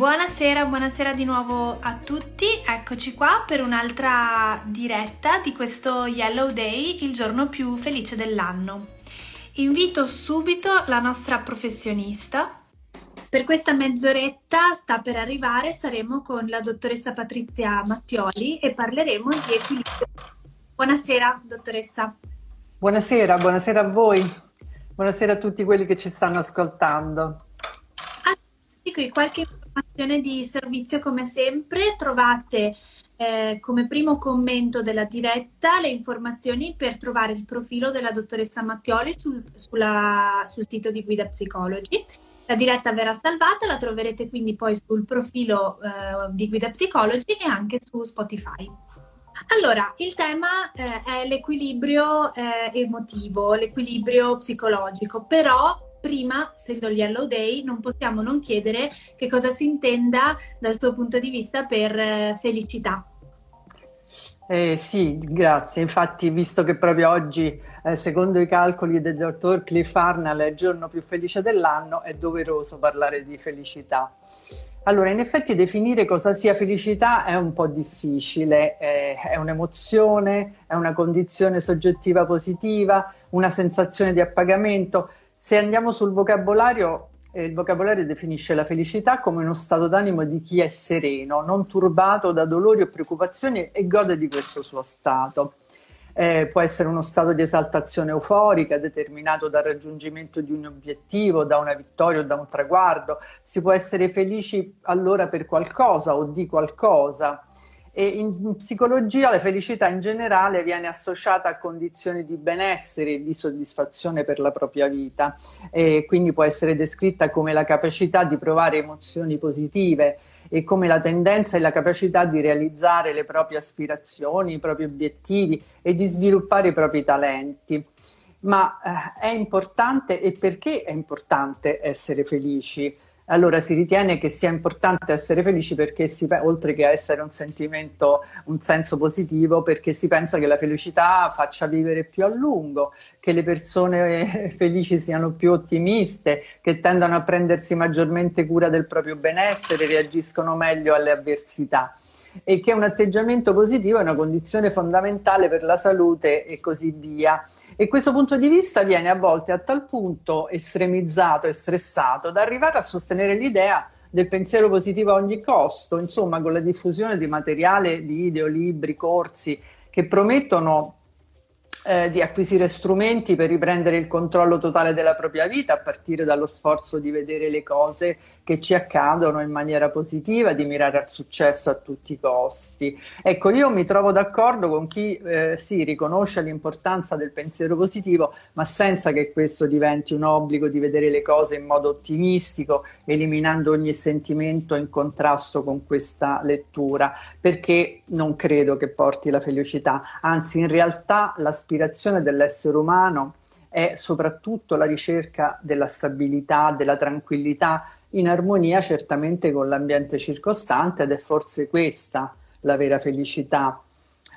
Buonasera, buonasera di nuovo a tutti, eccoci qua per un'altra diretta di questo Yellow Day, il giorno più felice dell'anno. Invito subito la nostra professionista. Per questa mezz'oretta sta per arrivare, saremo con la dottoressa Patrizia Mattioli e parleremo di equilibrio. Buonasera, dottoressa. Buonasera, buonasera a voi. Buonasera a tutti quelli che ci stanno ascoltando. Ah, qui qualche informazione di servizio come sempre trovate eh, come primo commento della diretta le informazioni per trovare il profilo della dottoressa Mattioli sul, sulla, sul sito di Guida Psicology. La diretta verrà salvata, la troverete quindi poi sul profilo eh, di Guida Psicology e anche su Spotify. Allora, il tema eh, è l'equilibrio eh, emotivo, l'equilibrio psicologico, però prima, essendo il Yellow Day, non possiamo non chiedere che cosa si intenda dal suo punto di vista per eh, felicità. Eh, sì, grazie. Infatti, visto che proprio oggi, eh, secondo i calcoli del dottor Cliff Arnall, è il giorno più felice dell'anno, è doveroso parlare di felicità. Allora, in effetti definire cosa sia felicità è un po' difficile, eh, è un'emozione, è una condizione soggettiva positiva, una sensazione di appagamento. Se andiamo sul vocabolario, eh, il vocabolario definisce la felicità come uno stato d'animo di chi è sereno, non turbato da dolori o preoccupazioni e gode di questo suo stato. Eh, può essere uno stato di esaltazione euforica determinato dal raggiungimento di un obiettivo, da una vittoria o da un traguardo. Si può essere felici allora per qualcosa o di qualcosa. E in psicologia la felicità in generale viene associata a condizioni di benessere e di soddisfazione per la propria vita e quindi può essere descritta come la capacità di provare emozioni positive e come la tendenza e la capacità di realizzare le proprie aspirazioni, i propri obiettivi e di sviluppare i propri talenti. Ma eh, è importante e perché è importante essere felici? Allora si ritiene che sia importante essere felici perché si, oltre che essere un sentimento, un senso positivo, perché si pensa che la felicità faccia vivere più a lungo, che le persone felici siano più ottimiste, che tendano a prendersi maggiormente cura del proprio benessere, reagiscono meglio alle avversità e che un atteggiamento positivo è una condizione fondamentale per la salute e così via. E questo punto di vista viene a volte a tal punto estremizzato e stressato da arrivare a sostenere l'idea del pensiero positivo a ogni costo, insomma con la diffusione di materiale, video, libri, corsi che promettono eh, di acquisire strumenti per riprendere il controllo totale della propria vita, a partire dallo sforzo di vedere le cose che ci accadono in maniera positiva, di mirare al successo a tutti i costi. Ecco, io mi trovo d'accordo con chi eh, sì, riconosce l'importanza del pensiero positivo, ma senza che questo diventi un obbligo di vedere le cose in modo ottimistico, eliminando ogni sentimento in contrasto con questa lettura, perché non credo che porti la felicità, anzi in realtà la l'aspirazione dell'essere umano è soprattutto la ricerca della stabilità, della tranquillità, in armonia certamente con l'ambiente circostante ed è forse questa la vera felicità.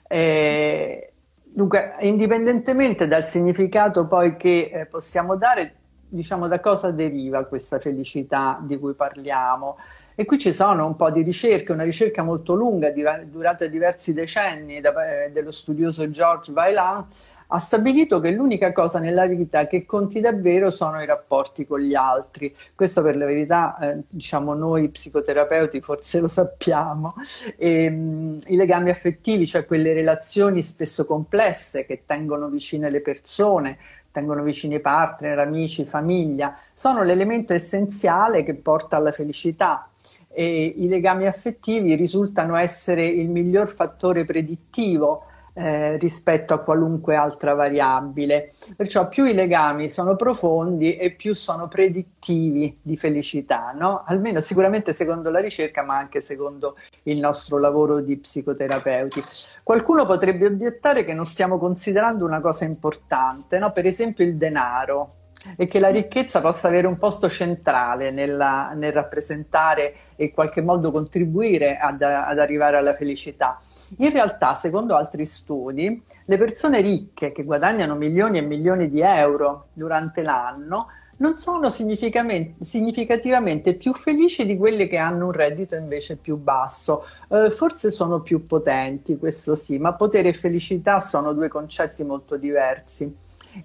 Eh, dunque, indipendentemente dal significato poi che eh, possiamo dare, diciamo da cosa deriva questa felicità di cui parliamo. E qui ci sono un po' di ricerche, una ricerca molto lunga, durata diversi decenni, da, eh, dello studioso George Vaillant, ha stabilito che l'unica cosa nella vita che conti davvero sono i rapporti con gli altri. Questo per la verità, eh, diciamo noi psicoterapeuti forse lo sappiamo. E, ehm, mh, I legami affettivi, cioè quelle relazioni spesso complesse che tengono vicine le persone, tengono vicini i partner, amici, famiglia, sono l'elemento essenziale che porta alla felicità e i legami affettivi risultano essere il miglior fattore predittivo eh, rispetto a qualunque altra variabile. Perciò più i legami sono profondi e più sono predittivi di felicità, no? almeno sicuramente secondo la ricerca, ma anche secondo il nostro lavoro di psicoterapeuti. Qualcuno potrebbe obiettare che non stiamo considerando una cosa importante, no? per esempio il denaro e che la ricchezza possa avere un posto centrale nella, nel rappresentare e in qualche modo contribuire ad, ad arrivare alla felicità. In realtà, secondo altri studi, le persone ricche che guadagnano milioni e milioni di euro durante l'anno non sono significativamente più felici di quelle che hanno un reddito invece più basso. Eh, forse sono più potenti, questo sì, ma potere e felicità sono due concetti molto diversi.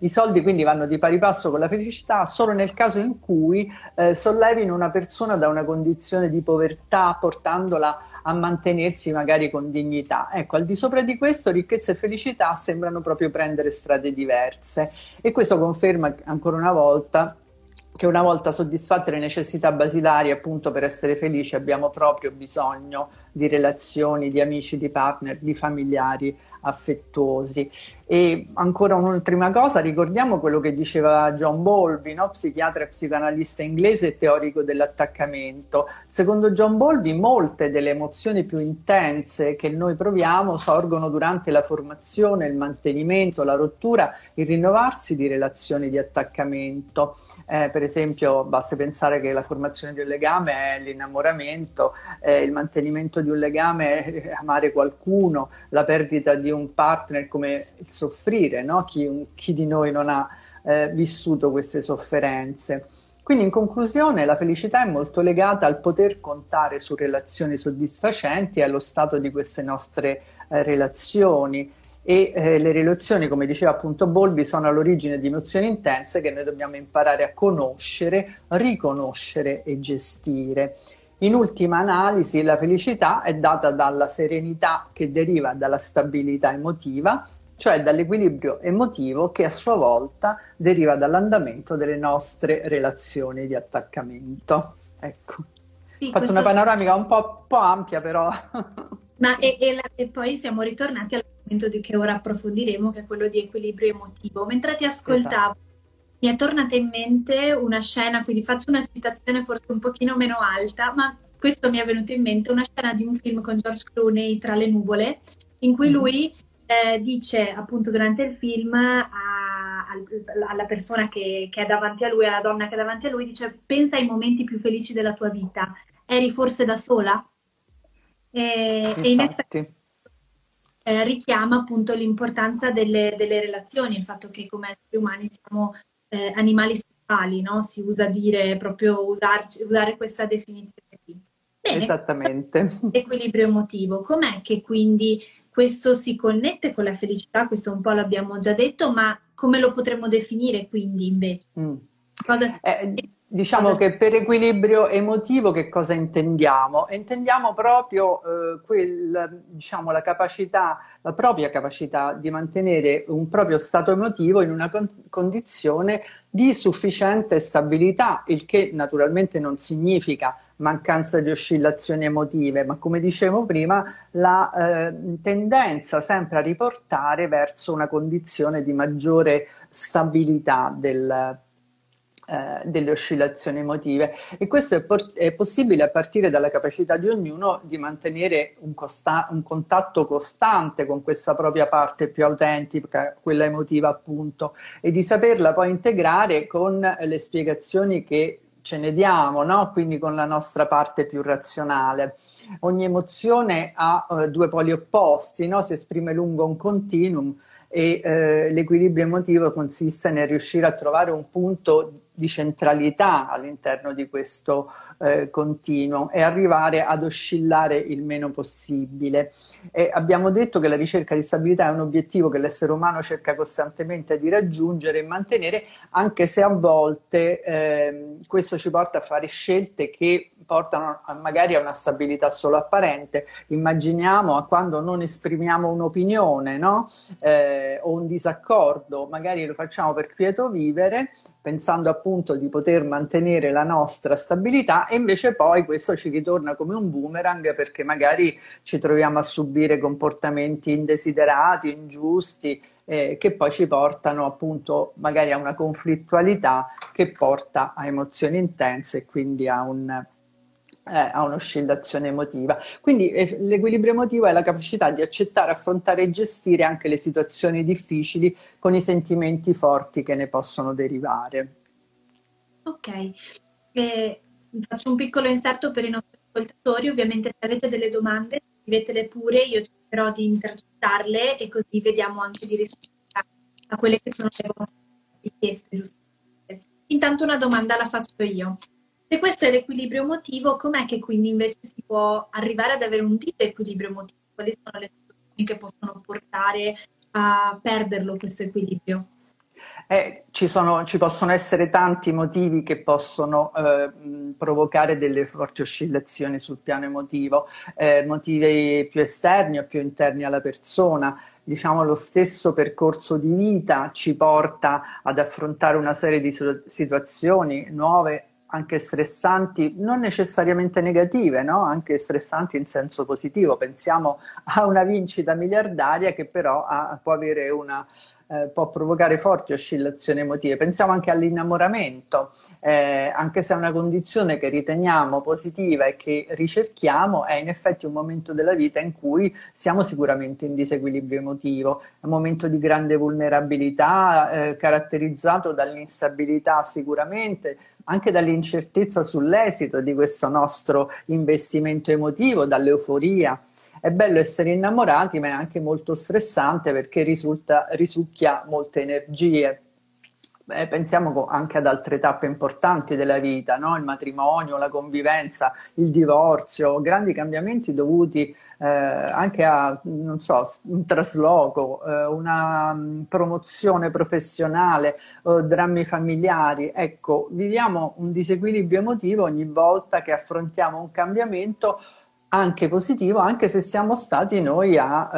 I soldi quindi vanno di pari passo con la felicità solo nel caso in cui eh, sollevino una persona da una condizione di povertà portandola a mantenersi magari con dignità. Ecco, al di sopra di questo ricchezza e felicità sembrano proprio prendere strade diverse e questo conferma ancora una volta che una volta soddisfatte le necessità basilari appunto per essere felici abbiamo proprio bisogno di relazioni, di amici, di partner, di familiari affettuosi. E ancora un'ultima cosa, ricordiamo quello che diceva John Bowlby, no? psichiatra e psicoanalista inglese e teorico dell'attaccamento. Secondo John Bowlby molte delle emozioni più intense che noi proviamo sorgono durante la formazione, il mantenimento, la rottura, il rinnovarsi di relazioni di attaccamento. Eh, per esempio basta pensare che la formazione un legame è l'innamoramento, eh, il mantenimento di un legame amare qualcuno, la perdita di un partner come il soffrire, no? chi, chi, di noi non ha eh, vissuto queste sofferenze. Quindi in conclusione la felicità è molto legata al poter contare su relazioni soddisfacenti e allo stato di queste nostre eh, relazioni e eh, le relazioni, come diceva appunto Bolbi, sono all'origine di emozioni intense che noi dobbiamo imparare a conoscere, riconoscere e gestire. In ultima analisi, la felicità è data dalla serenità che deriva dalla stabilità emotiva cioè dall'equilibrio emotivo che a sua volta deriva dall'andamento delle nostre relazioni di attaccamento. Ecco. Sì, Ho fatto una panoramica un po', po ampia, però. Ma e, e, la, e, poi siamo ritornati all'argomento di che ora approfondiremo, che è quello di equilibrio emotivo. Mentre ti ascoltavo, esatto. Mi è tornata in mente una scena, quindi faccio una citazione forse un pochino meno alta, ma questo mi è venuto in mente, una scena di un film con George Clooney, Tra le nuvole, in cui mm. lui eh, dice appunto durante il film a, a, alla persona che, che, è davanti a lui, alla donna che è davanti a lui, dice pensa ai momenti più felici della tua vita, eri forse da sola? E, e in effetti eh, richiama appunto l'importanza delle, delle, relazioni, il fatto che come esseri umani siamo eh, animali sociali, no? si usa dire proprio usarci, usare questa definizione qui. Bene, Esattamente. Equilibrio emotivo. Com'è che quindi questo si connette con la felicità? Questo un po' l'abbiamo già detto, ma come lo potremmo definire quindi invece? Mm. Cosa. Eh, diciamo cosa che per equilibrio emotivo che cosa intendiamo? Intendiamo proprio eh, quel, diciamo, la capacità, la propria capacità di mantenere un proprio stato emotivo in una con- condizione di sufficiente stabilità, il che naturalmente non significa mancanza di oscillazioni emotive, ma come dicevo prima, la eh, tendenza sempre a riportare verso una condizione di maggiore stabilità del, eh, delle oscillazioni emotive e questo è, por- è, possibile a partire dalla capacità di ognuno di mantenere un, costa- un, contatto costante con questa propria parte più autentica, quella emotiva appunto, e di saperla poi integrare con le spiegazioni che ce ne diamo, no? quindi con la nostra parte più razionale. Ogni emozione ha eh, due poli opposti, no? si esprime lungo un continuum e eh, l'equilibrio emotivo consiste nel riuscire a trovare un punto di centralità all'interno di questo eh, continuo e arrivare ad oscillare il meno possibile. E abbiamo detto che la ricerca di stabilità è un obiettivo che l'essere umano cerca costantemente di raggiungere e mantenere, anche se a volte eh, questo ci porta a fare scelte che portano magari a una stabilità solo apparente. Immaginiamo a quando non esprimiamo un'opinione, no? eh, o un disaccordo, magari lo facciamo per quieto vivere, pensando appunto di poter mantenere la nostra stabilità e invece poi questo ci ritorna come un boomerang perché magari ci troviamo a subire comportamenti indesiderati, ingiusti, eh, che poi ci portano appunto magari a una conflittualità che porta a emozioni intense e quindi a un eh, a un'oscillazione emotiva. Quindi eh, l'equilibrio emotivo è la capacità di accettare, affrontare e gestire anche le situazioni difficili con i sentimenti forti che ne possono derivare. Ok, eh, faccio un piccolo inserto per i nostri ascoltatori, ovviamente se avete delle domande scrivetele pure, io cercherò di intercettarle e così vediamo anche di rispondere a quelle che sono le vostre richieste, giustamente. Intanto una domanda la faccio io. Se questo è l'equilibrio emotivo, com'è che quindi invece si può arrivare ad avere un disequilibrio emotivo? Quali sono le situazioni che possono portare a perderlo questo equilibrio? Eh, ci, sono, ci, possono essere tanti motivi che possono eh, provocare delle forti oscillazioni sul piano emotivo, eh, motivi più esterni o più interni alla persona. Diciamo lo stesso percorso di vita ci porta ad affrontare una serie di situazioni nuove anche stressanti, non necessariamente negative, no? anche stressanti in senso positivo. Pensiamo a una vincita miliardaria che però ha, può avere una, eh, può provocare forti oscillazioni emotive. Pensiamo anche all'innamoramento, eh, anche se è una condizione che riteniamo positiva e che ricerchiamo, è in effetti un momento della vita in cui siamo sicuramente in disequilibrio emotivo, è un momento di grande vulnerabilità, eh, caratterizzato dall'instabilità sicuramente, anche dall'incertezza sull'esito di questo nostro investimento emotivo, dall'euforia. È bello essere innamorati, ma è anche molto stressante perché risulta, risucchia molte energie. Beh, pensiamo anche ad altre tappe importanti della vita, no? il matrimonio, la convivenza, il divorzio, grandi cambiamenti dovuti eh, anche a so, un trasloco, eh, una mm, promozione professionale, eh, drammi familiari. Ecco, viviamo un disequilibrio emotivo ogni volta che affrontiamo un cambiamento anche positivo, anche se siamo stati noi a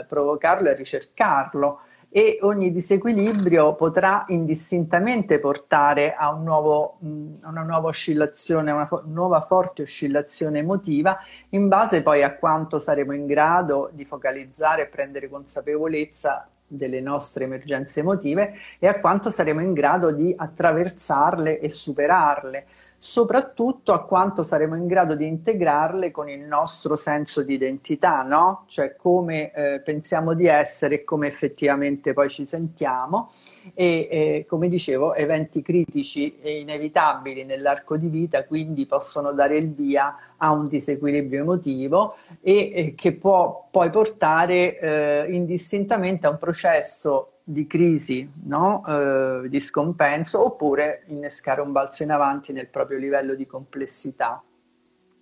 eh, provocarlo e a ricercarlo. E ogni disequilibrio potrà indistintamente portare a, un nuovo, mh, una nuova oscillazione, una fo- nuova forte oscillazione emotiva in base poi a quanto saremo in grado di focalizzare e prendere consapevolezza delle nostre emergenze emotive e a quanto saremo in grado di attraversarle e superarle soprattutto a quanto saremo in grado di integrarle con il nostro senso di identità, no? Cioè come eh, pensiamo di essere e come effettivamente poi ci sentiamo e eh, come dicevo eventi critici e inevitabili nell'arco di vita quindi possono dare il via a un disequilibrio emotivo e eh, che può poi portare eh, indistintamente a un processo di crisi, no? eh, di scompenso, oppure innescare un balzo in avanti nel proprio livello di complessità.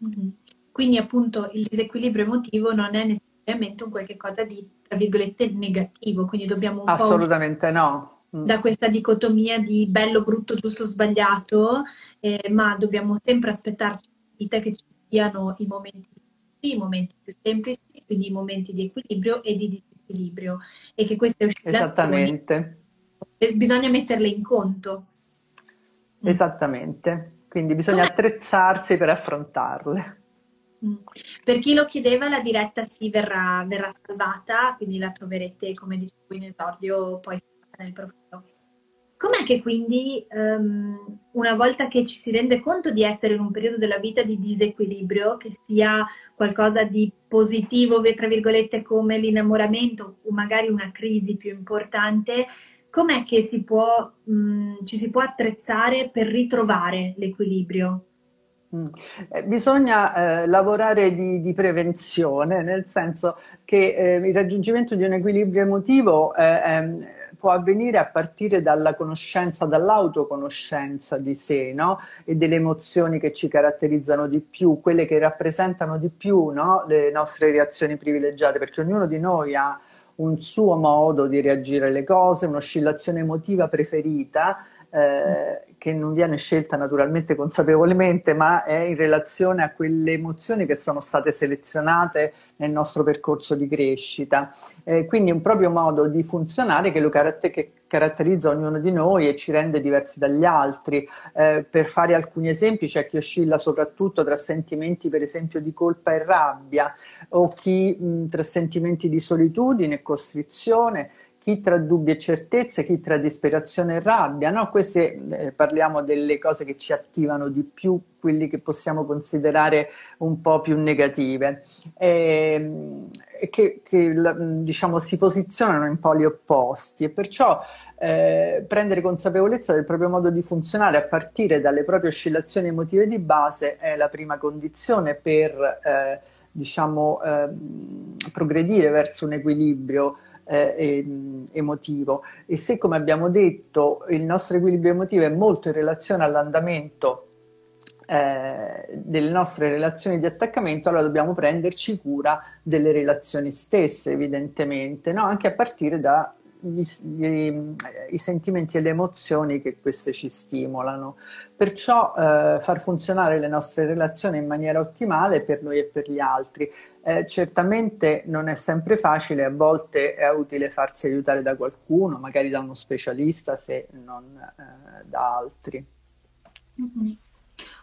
Mm-hmm. Quindi appunto il disequilibrio emotivo non è necessariamente un qualche cosa di, tra virgolette, negativo, quindi dobbiamo un Assolutamente po' no. Mm. Da questa dicotomia di bello, brutto, giusto, sbagliato, eh, ma dobbiamo sempre aspettarci vita che ci siano i momenti, i momenti più semplici, quindi i momenti di equilibrio e di equilibrio e che queste oscillazioni bisogna metterle in conto. Mm. Esattamente, quindi bisogna Come... attrezzarsi per affrontarle. Mm. Per chi lo chiedeva, la diretta sì verrà, verrà salvata, quindi la troverete, come dicevo in esordio, poi nel profilo. Com'è che quindi um, una volta che ci si rende conto di essere in un periodo della vita di disequilibrio, che sia qualcosa di positivo, tra virgolette, come l'innamoramento o magari una crisi più importante, com'è che si può, mh, ci si può attrezzare per ritrovare l'equilibrio? Mm. Eh, bisogna eh, lavorare di, di, prevenzione, nel senso che eh, il raggiungimento di un equilibrio emotivo eh, può avvenire a partire dalla conoscenza, dall'autoconoscenza di sé no? e delle emozioni che ci caratterizzano di più, quelle che rappresentano di più no? le nostre reazioni privilegiate, perché ognuno di noi ha un suo modo di reagire alle cose, un'oscillazione emotiva preferita. Eh, che non viene scelta naturalmente consapevolmente, ma è in relazione a quelle emozioni che sono state selezionate nel nostro percorso di crescita. Eh, quindi un proprio modo di funzionare che, caratter- che caratterizza ognuno di noi e ci rende diversi dagli altri. Eh, per fare alcuni esempi, c'è chi oscilla soprattutto tra sentimenti, per esempio, di colpa e rabbia, o chi mh, tra sentimenti di solitudine e costrizione chi tra dubbi e certezze, chi tra disperazione e rabbia, no? Queste eh, parliamo delle cose che ci attivano di più, quelli che possiamo considerare un po' più negative, e, che, che diciamo si posizionano in poli opposti e perciò eh, prendere consapevolezza del proprio modo di funzionare a partire dalle proprie oscillazioni emotive di base è la prima condizione per eh, diciamo, eh, progredire verso un equilibrio eh, emotivo e se come abbiamo detto il nostro equilibrio emotivo è molto in relazione all'andamento eh, delle nostre relazioni di attaccamento, allora dobbiamo prenderci cura delle relazioni stesse, evidentemente, no? anche a partire dai sentimenti e le emozioni che queste ci stimolano. Perciò eh, far funzionare le nostre relazioni in maniera ottimale per noi e per gli altri. Eh, certamente non è sempre facile, a volte è utile farsi aiutare da qualcuno, magari da uno specialista se non eh, da altri. Mm-hmm.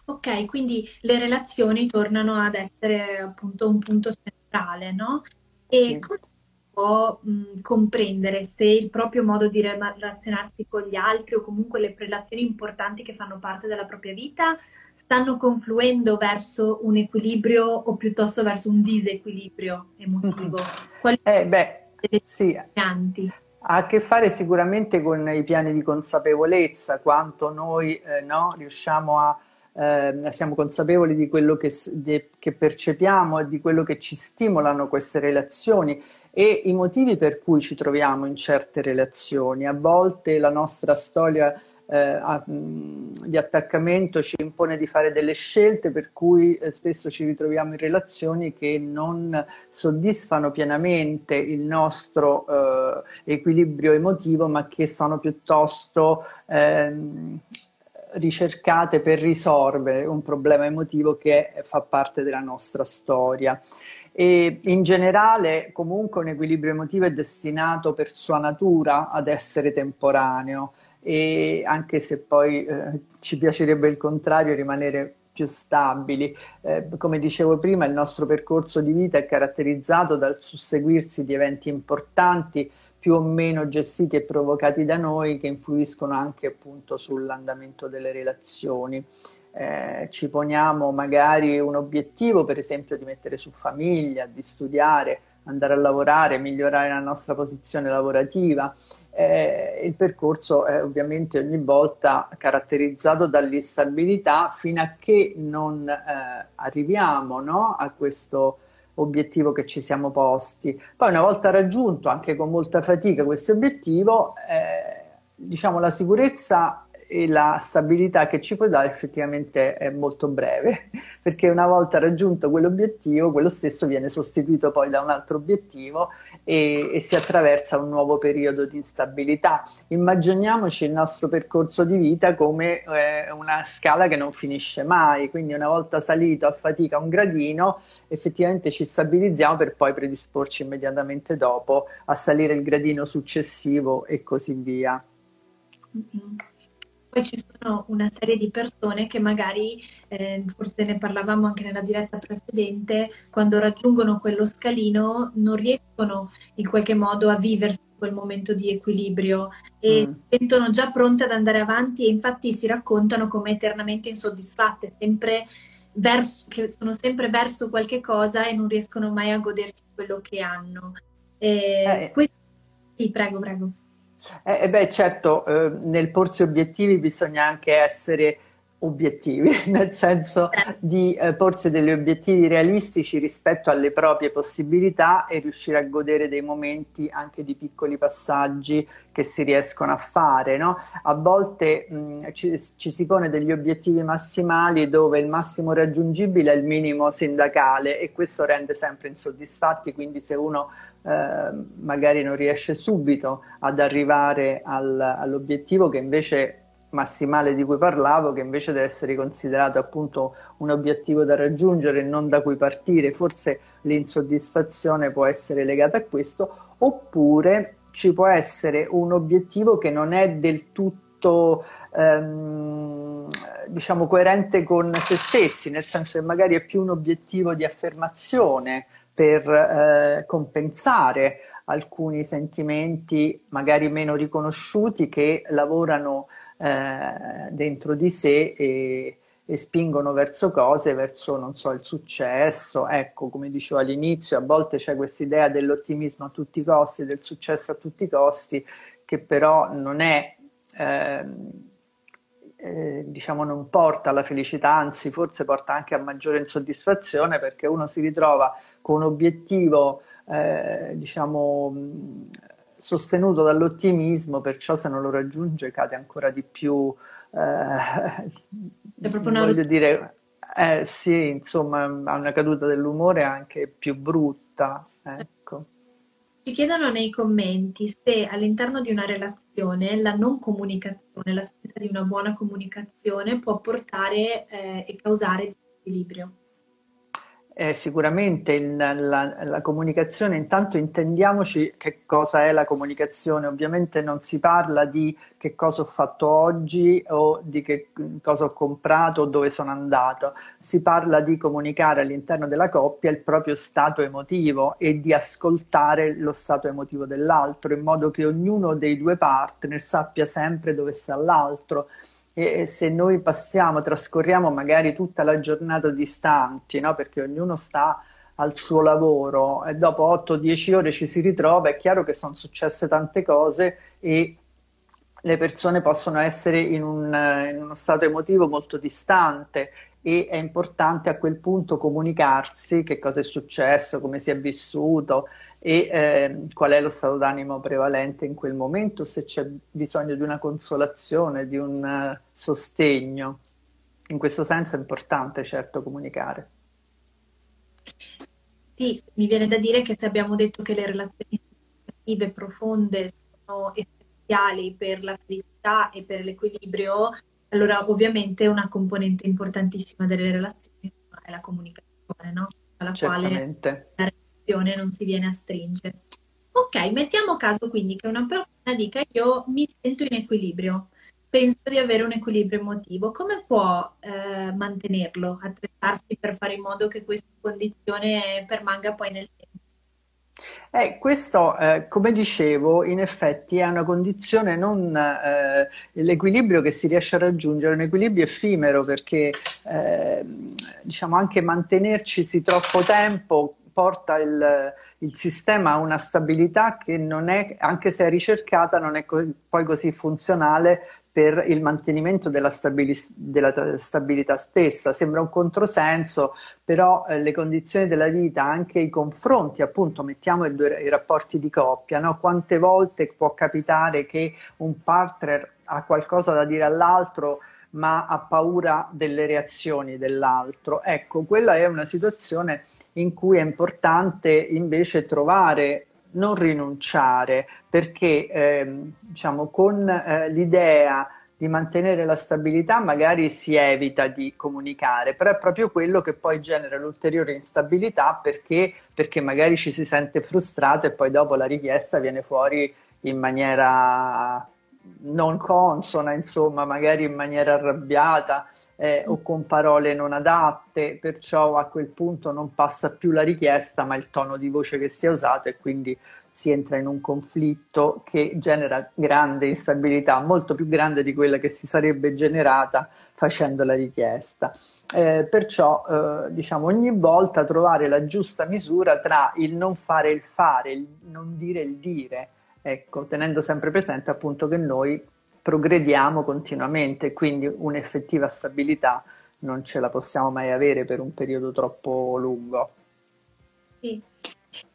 Ok, quindi le relazioni tornano ad essere appunto un punto centrale, no? E sì. come può mh, comprendere se il proprio modo di relazionarsi con gli altri o comunque le relazioni importanti che fanno parte della propria vita stanno confluendo verso un equilibrio o piuttosto verso un disequilibrio emotivo? Quali eh, beh, sì. Ha a che fare sicuramente con i piani di consapevolezza, quanto noi eh, no, riusciamo a eh, siamo consapevoli di quello che, di, che, percepiamo e di quello che ci stimolano queste relazioni e i motivi per cui ci troviamo in certe relazioni. A volte la nostra storia eh, a, di attaccamento ci impone di fare delle scelte per cui eh, spesso ci ritroviamo in relazioni che non soddisfano pienamente il nostro eh, equilibrio emotivo ma che sono piuttosto ehm, ricercate per risolvere un problema emotivo che fa parte della nostra storia. E in generale, comunque, un equilibrio emotivo è destinato per sua natura ad essere temporaneo, e anche se poi eh, ci piacerebbe il contrario, rimanere più stabili. Eh, come dicevo prima, il nostro percorso di vita è caratterizzato dal susseguirsi di eventi importanti più o meno gestiti e provocati da noi che influiscono anche appunto sull'andamento delle relazioni. Eh, ci poniamo magari un obiettivo, per esempio di mettere su famiglia, di studiare, andare a lavorare, migliorare la nostra posizione lavorativa. Eh, il percorso è ovviamente ogni volta caratterizzato dall'instabilità fino a che non eh, arriviamo no, a questo obiettivo che ci siamo posti. Poi una volta raggiunto, anche con molta fatica, questo obiettivo, eh, diciamo la sicurezza e la stabilità che ci può dare effettivamente è molto breve, perché una volta raggiunto quell'obiettivo, quello stesso viene sostituito poi da un altro obiettivo e, e, si attraversa un nuovo periodo di instabilità. Immaginiamoci il nostro percorso di vita come eh, una scala che non finisce mai, quindi una volta salito a fatica un gradino, effettivamente ci stabilizziamo per poi predisporci immediatamente dopo a salire il gradino successivo e così via. Mm-hmm. Poi ci sono una serie di persone che magari, eh, forse ne parlavamo anche nella diretta precedente, quando raggiungono quello scalino non riescono in qualche modo a viversi quel momento di equilibrio e mm. si sentono già pronte ad andare avanti e infatti si raccontano come eternamente insoddisfatte, sempre verso, che sono sempre verso qualche cosa e non riescono mai a godersi quello che hanno. E eh. questo... Sì, prego, prego. Eh, eh, beh, certo, eh, nel porsi obiettivi bisogna anche essere obiettivi, nel senso di eh, porsi degli obiettivi realistici rispetto alle proprie possibilità e riuscire a godere dei momenti anche di piccoli passaggi che si riescono a fare. No? A volte mh, ci, ci, si pone degli obiettivi massimali dove il massimo raggiungibile è il minimo sindacale e questo rende sempre insoddisfatti, quindi se uno eh, magari non riesce subito ad arrivare al, all'obiettivo che invece massimale di cui parlavo, che invece deve essere considerato appunto un obiettivo da raggiungere, non da cui partire. Forse l'insoddisfazione può essere legata a questo, oppure ci può essere un obiettivo che non è del tutto ehm, diciamo coerente con se stessi, nel senso che magari è più un obiettivo di affermazione per eh, compensare alcuni sentimenti magari meno riconosciuti che lavorano eh, dentro di sé e, e, spingono verso cose, verso, non so, il successo. Ecco, come dicevo all'inizio, a volte c'è questa idea dell'ottimismo a tutti i costi, del successo a tutti i costi, che però non è... Eh, eh, diciamo non porta alla felicità, anzi forse porta anche a maggiore insoddisfazione perché uno si ritrova con un obiettivo eh, diciamo sostenuto dall'ottimismo, perciò se non lo raggiunge cade ancora di più. Eh, È proprio una voglio dire, eh, sì, insomma, ha una caduta dell'umore anche più brutta. Ecco. Ci chiedono nei commenti se all'interno di una relazione la non comunicazione, l'assenza di una buona comunicazione può portare eh, e causare disequilibrio. Eh, sicuramente il, la, la, comunicazione, intanto intendiamoci che cosa è la comunicazione, ovviamente non si parla di che cosa ho fatto oggi o di che cosa ho comprato o dove sono andato, si parla di comunicare all'interno della coppia il proprio stato emotivo e di ascoltare lo stato emotivo dell'altro in modo che ognuno dei due partner sappia sempre dove sta l'altro e se noi passiamo, trascorriamo magari tutta la giornata distanti, no? perché ognuno sta al suo lavoro e dopo 8-10 ore ci si ritrova, è chiaro che sono successe tante cose e le persone possono essere in, un, in uno stato emotivo molto distante e è importante a quel punto comunicarsi che cosa è successo, come si è vissuto e eh, qual è lo stato d'animo prevalente in quel momento, se c'è bisogno di una consolazione, di un uh, sostegno. In questo senso è importante certo comunicare. Sì, mi viene da dire che se abbiamo detto che le relazioni significative profonde sono essenziali per la felicità e per l'equilibrio, allora ovviamente una componente importantissima delle relazioni è la comunicazione, no? alla Certamente. quale non si viene a stringere. Ok, mettiamo caso quindi che una persona dica io mi sento in equilibrio, penso di avere un equilibrio emotivo, come può eh, mantenerlo, attrezzarsi per fare in modo che questa condizione permanga poi nel tempo? Eh, questo, eh, come dicevo, in effetti è una condizione non eh, l'equilibrio che si riesce a raggiungere, un equilibrio effimero perché eh, diciamo anche mantenerci troppo tempo porta il, il, sistema a una stabilità che non è, anche se è ricercata, non è co- poi così funzionale per il mantenimento della, stabili- della, stabilità stessa. Sembra un controsenso, però eh, le condizioni della vita, anche i confronti, appunto, mettiamo i, due, i rapporti di coppia, no? quante volte può capitare che un partner ha qualcosa da dire all'altro ma ha paura delle reazioni dell'altro. Ecco, quella è una situazione in cui è importante invece trovare, non rinunciare, perché eh, diciamo, con eh, l'idea di mantenere la stabilità magari si evita di comunicare, però è proprio quello che poi genera l'ulteriore instabilità perché, perché magari ci si sente frustrato e poi dopo la richiesta viene fuori in maniera non consona, insomma, magari in maniera arrabbiata eh, o con parole non adatte, perciò a quel punto non passa più la richiesta, ma il tono di voce che si è usato e quindi si entra in un conflitto che genera grande instabilità, molto più grande di quella che si sarebbe generata facendo la richiesta. Eh, perciò, eh, diciamo, ogni volta trovare la giusta misura tra il non fare il fare, il non dire il dire ecco, tenendo sempre presente appunto che noi progrediamo continuamente, quindi un'effettiva stabilità non ce la possiamo mai avere per un periodo troppo lungo. Sì.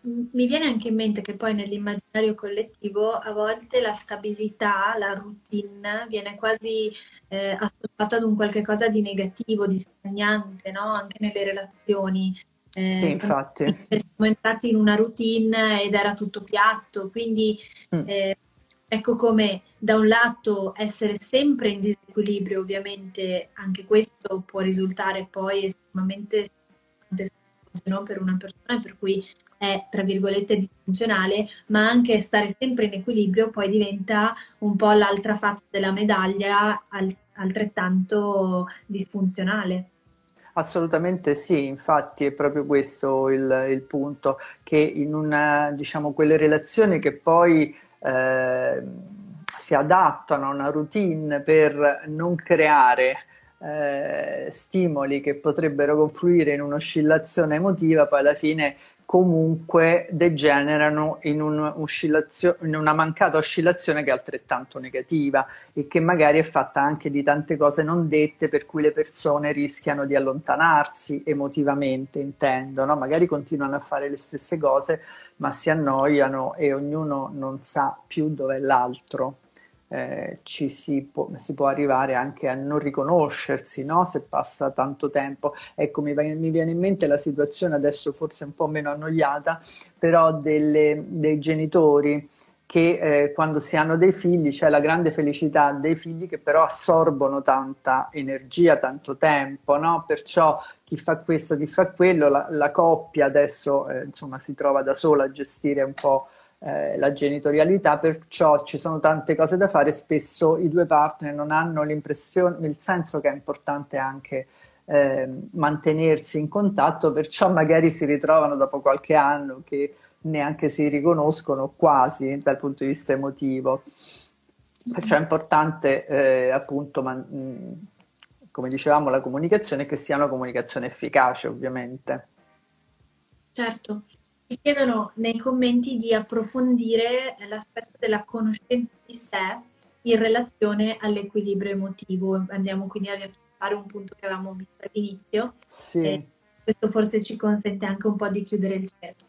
Mi viene anche in mente che poi nell'immaginario collettivo a volte la stabilità, la routine viene quasi eh, associata ad un qualche cosa di negativo, di stagnante, no? anche nelle relazioni. Eh, sì, infatti. Siamo entrati in una routine ed era tutto piatto, quindi mm. eh, ecco come da un lato essere sempre in disequilibrio, ovviamente anche questo può risultare poi estremamente no? per una persona, per cui è tra virgolette disfunzionale, ma anche stare sempre in equilibrio poi diventa un po' l'altra faccia della medaglia altrettanto disfunzionale. Assolutamente sì, infatti è proprio questo il, il punto, che in una, diciamo, quelle relazioni che poi eh, si adattano a una routine per non creare eh, stimoli che potrebbero confluire in un'oscillazione emotiva, poi alla fine comunque degenerano in, in, una mancata oscillazione che è altrettanto negativa e che magari è fatta anche di tante cose non dette per cui le persone rischiano di allontanarsi emotivamente, intendo, no? magari continuano a fare le stesse cose ma si annoiano e ognuno non sa più dove è l'altro eh, ci si può, si può, arrivare anche a non riconoscersi no? se passa tanto tempo. Ecco, mi, mi, viene in mente la situazione adesso forse un po' meno annoiata, però delle, dei genitori che eh, quando si hanno dei figli c'è la grande felicità dei figli che però assorbono tanta energia, tanto tempo, no? perciò chi fa questo, chi fa quello, la, la coppia adesso eh, insomma si trova da sola a gestire un po' eh, la genitorialità, perciò ci sono tante cose da fare, spesso i due partner non hanno l'impressione, il senso che è importante anche eh, mantenersi in contatto, perciò magari si ritrovano dopo qualche anno che neanche si riconoscono quasi dal punto di vista emotivo. Perciò è importante eh, appunto, mm, come dicevamo, la comunicazione che sia una comunicazione efficace ovviamente. Certo, ci chiedono nei commenti di approfondire l'aspetto della conoscenza di sé in relazione all'equilibrio emotivo. Andiamo quindi a riattuvare un punto che avevamo visto all'inizio. Sì. questo forse ci consente anche un po' di chiudere il cerchio.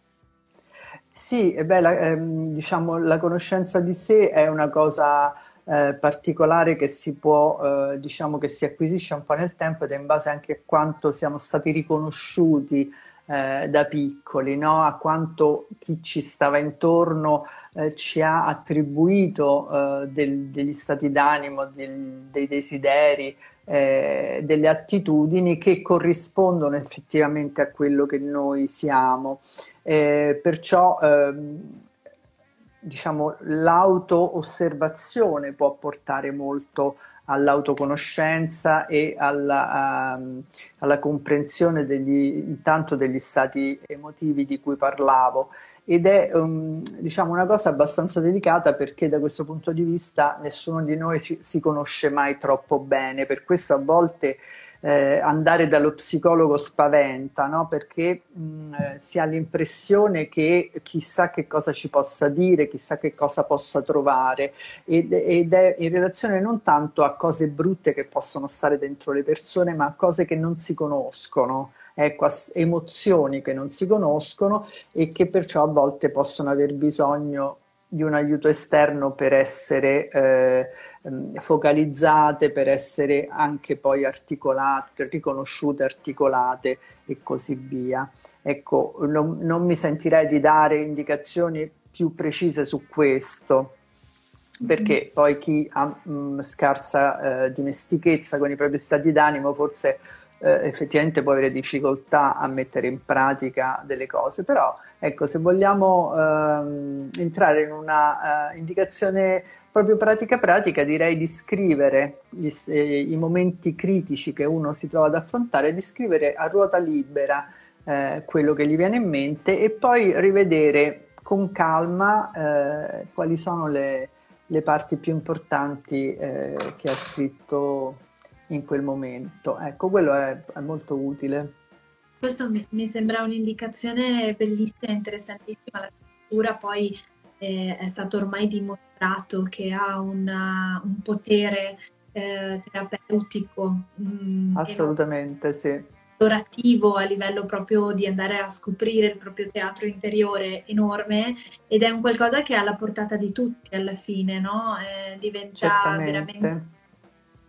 Sì, beh, la, ehm, diciamo, la conoscenza di sé è una cosa eh, particolare che si può, eh, diciamo, che si acquisisce un po' nel tempo ed è in base anche a quanto siamo stati riconosciuti eh, da piccoli, no? a quanto chi ci stava intorno eh, ci ha attribuito eh, del, degli stati d'animo, del, dei desideri, eh, delle attitudini che corrispondono effettivamente a quello che noi siamo. Eh, perciò ehm, diciamo, l'auto-osservazione può portare molto all'autoconoscenza e alla, um, alla comprensione degli, intanto degli stati emotivi di cui parlavo. Ed è um, diciamo una cosa abbastanza delicata perché da questo punto di vista nessuno di noi si, si conosce mai troppo bene, per questo a volte eh, andare dallo psicologo spaventa, no? perché mh, eh, si ha l'impressione che chissà che cosa ci possa dire, chissà che cosa possa trovare. Ed, ed è in relazione non tanto a cose brutte che possono stare dentro le persone, ma a cose che non si conoscono ecco, emozioni che non si conoscono e che perciò a volte possono aver bisogno di un aiuto esterno per essere eh, Ehm, focalizzate per essere anche poi articolate, riconosciute, articolate e così via. Ecco, non, non mi sentirei di dare indicazioni più precise su questo perché mm. poi chi ha mh, mm, scarsa eh, dimestichezza con i propri stati d'animo forse eh, effettivamente può avere difficoltà a mettere in pratica delle cose, però ecco, se vogliamo ehm, entrare in una uh, indicazione proprio pratica pratica, direi di scrivere gli, eh, i momenti critici che uno si trova ad affrontare, di scrivere a ruota libera eh, quello che gli viene in mente e poi rivedere con calma eh, quali sono le, le, parti più importanti eh, che ha scritto in quel momento. Ecco, quello è, è molto utile. Questo mi, mi, sembra un'indicazione bellissima, e interessantissima. La scrittura poi eh, è stato ormai dimostrato che ha una, un potere eh, terapeutico. Mh, mm, Assolutamente, sì. Esplorativo a livello proprio di andare a scoprire il proprio teatro interiore enorme ed è un qualcosa che ha la portata di tutti alla fine, no? Eh, diventa Certamente. veramente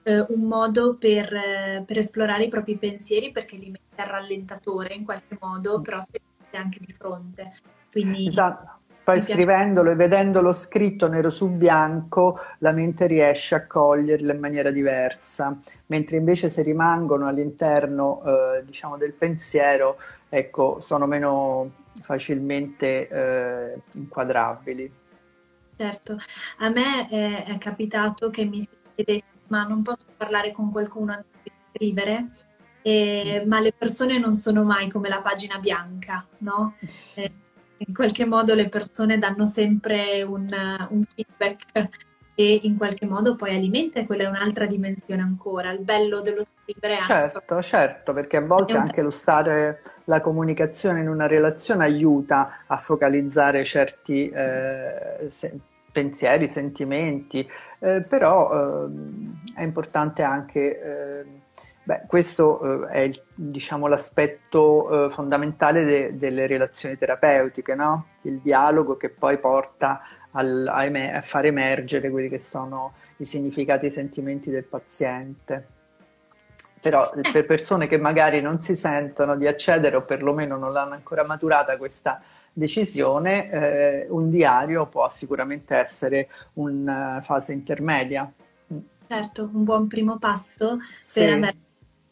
eh, un modo per, eh, per, esplorare i propri pensieri perché li mette a rallentatore in qualche modo, mm. però si anche di fronte. Quindi... Esatto. Poi scrivendolo e vedendolo scritto nero su bianco, la mente riesce a coglierlo in maniera diversa, mentre invece se rimangono all'interno eh, diciamo, del pensiero, ecco, sono meno facilmente eh, inquadrabili. Certo, a me è, è capitato che mi si chiedesse ma non posso parlare con qualcuno anziché scrivere, eh, ma le persone non sono mai come la pagina bianca, no? Eh, in qualche modo le persone danno sempre un, un feedback e in qualche modo poi alimenta e quella è un'altra dimensione ancora. Il bello dello scrivere Certo, anche... certo, perché a volte anche lo stare la comunicazione in una relazione aiuta a focalizzare certi eh, se, pensieri, sentimenti, eh, però eh, è importante anche eh, Beh, questo eh, è diciamo, l'aspetto eh, fondamentale de- delle relazioni terapeutiche, no? il dialogo che poi porta al, a, em- a, far emergere quelli che sono i significati e i sentimenti del paziente. Però eh. per persone che magari non si sentono di accedere o perlomeno non l'hanno ancora maturata questa decisione, eh, un diario può sicuramente essere una fase intermedia. Certo, un buon primo passo sì. per andare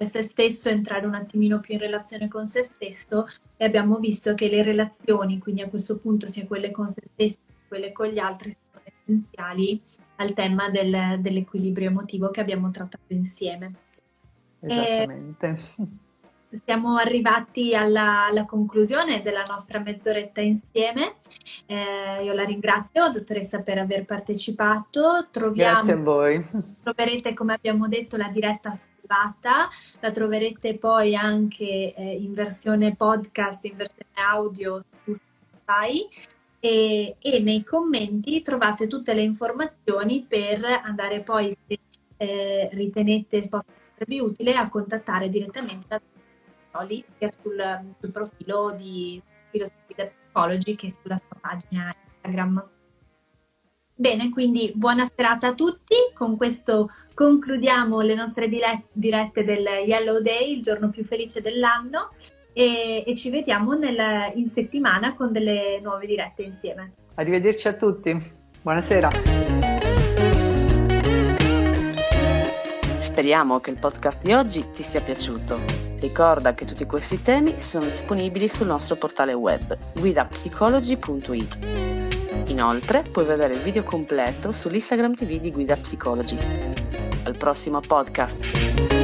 se stesso, entrare un attimino più in relazione con se stesso e abbiamo visto che le relazioni, quindi a questo punto sia quelle con se stessi che quelle con gli altri, sono essenziali al tema del, dell'equilibrio emotivo che abbiamo trattato insieme. Esattamente. E siamo arrivati alla, alla, conclusione della nostra mezz'oretta insieme. Eh, io la ringrazio, dottoressa, per aver partecipato. Troviamo, Grazie a voi. Troverete, come abbiamo detto, la diretta salvata, la troverete poi anche eh, in versione podcast, in versione audio su Spotify. E, e, nei commenti trovate tutte le informazioni per andare poi, se eh, ritenete possa esservi utile, a contattare direttamente la lì sia sul, sul profilo di Philosophy Psychology che sulla sua pagina Instagram. Bene, quindi buona serata a tutti. Con questo concludiamo le nostre dirette del Yellow Day, il giorno più felice dell'anno, e, e ci vediamo nel, in settimana con delle nuove dirette insieme. Arrivederci a tutti. Buonasera. Speriamo che il podcast di oggi ti sia piaciuto. Ricorda che tutti questi temi sono disponibili sul nostro portale web guidapsicology.it. Inoltre puoi vedere il video completo sull'Instagram TV di Guida Psicology. Al prossimo podcast!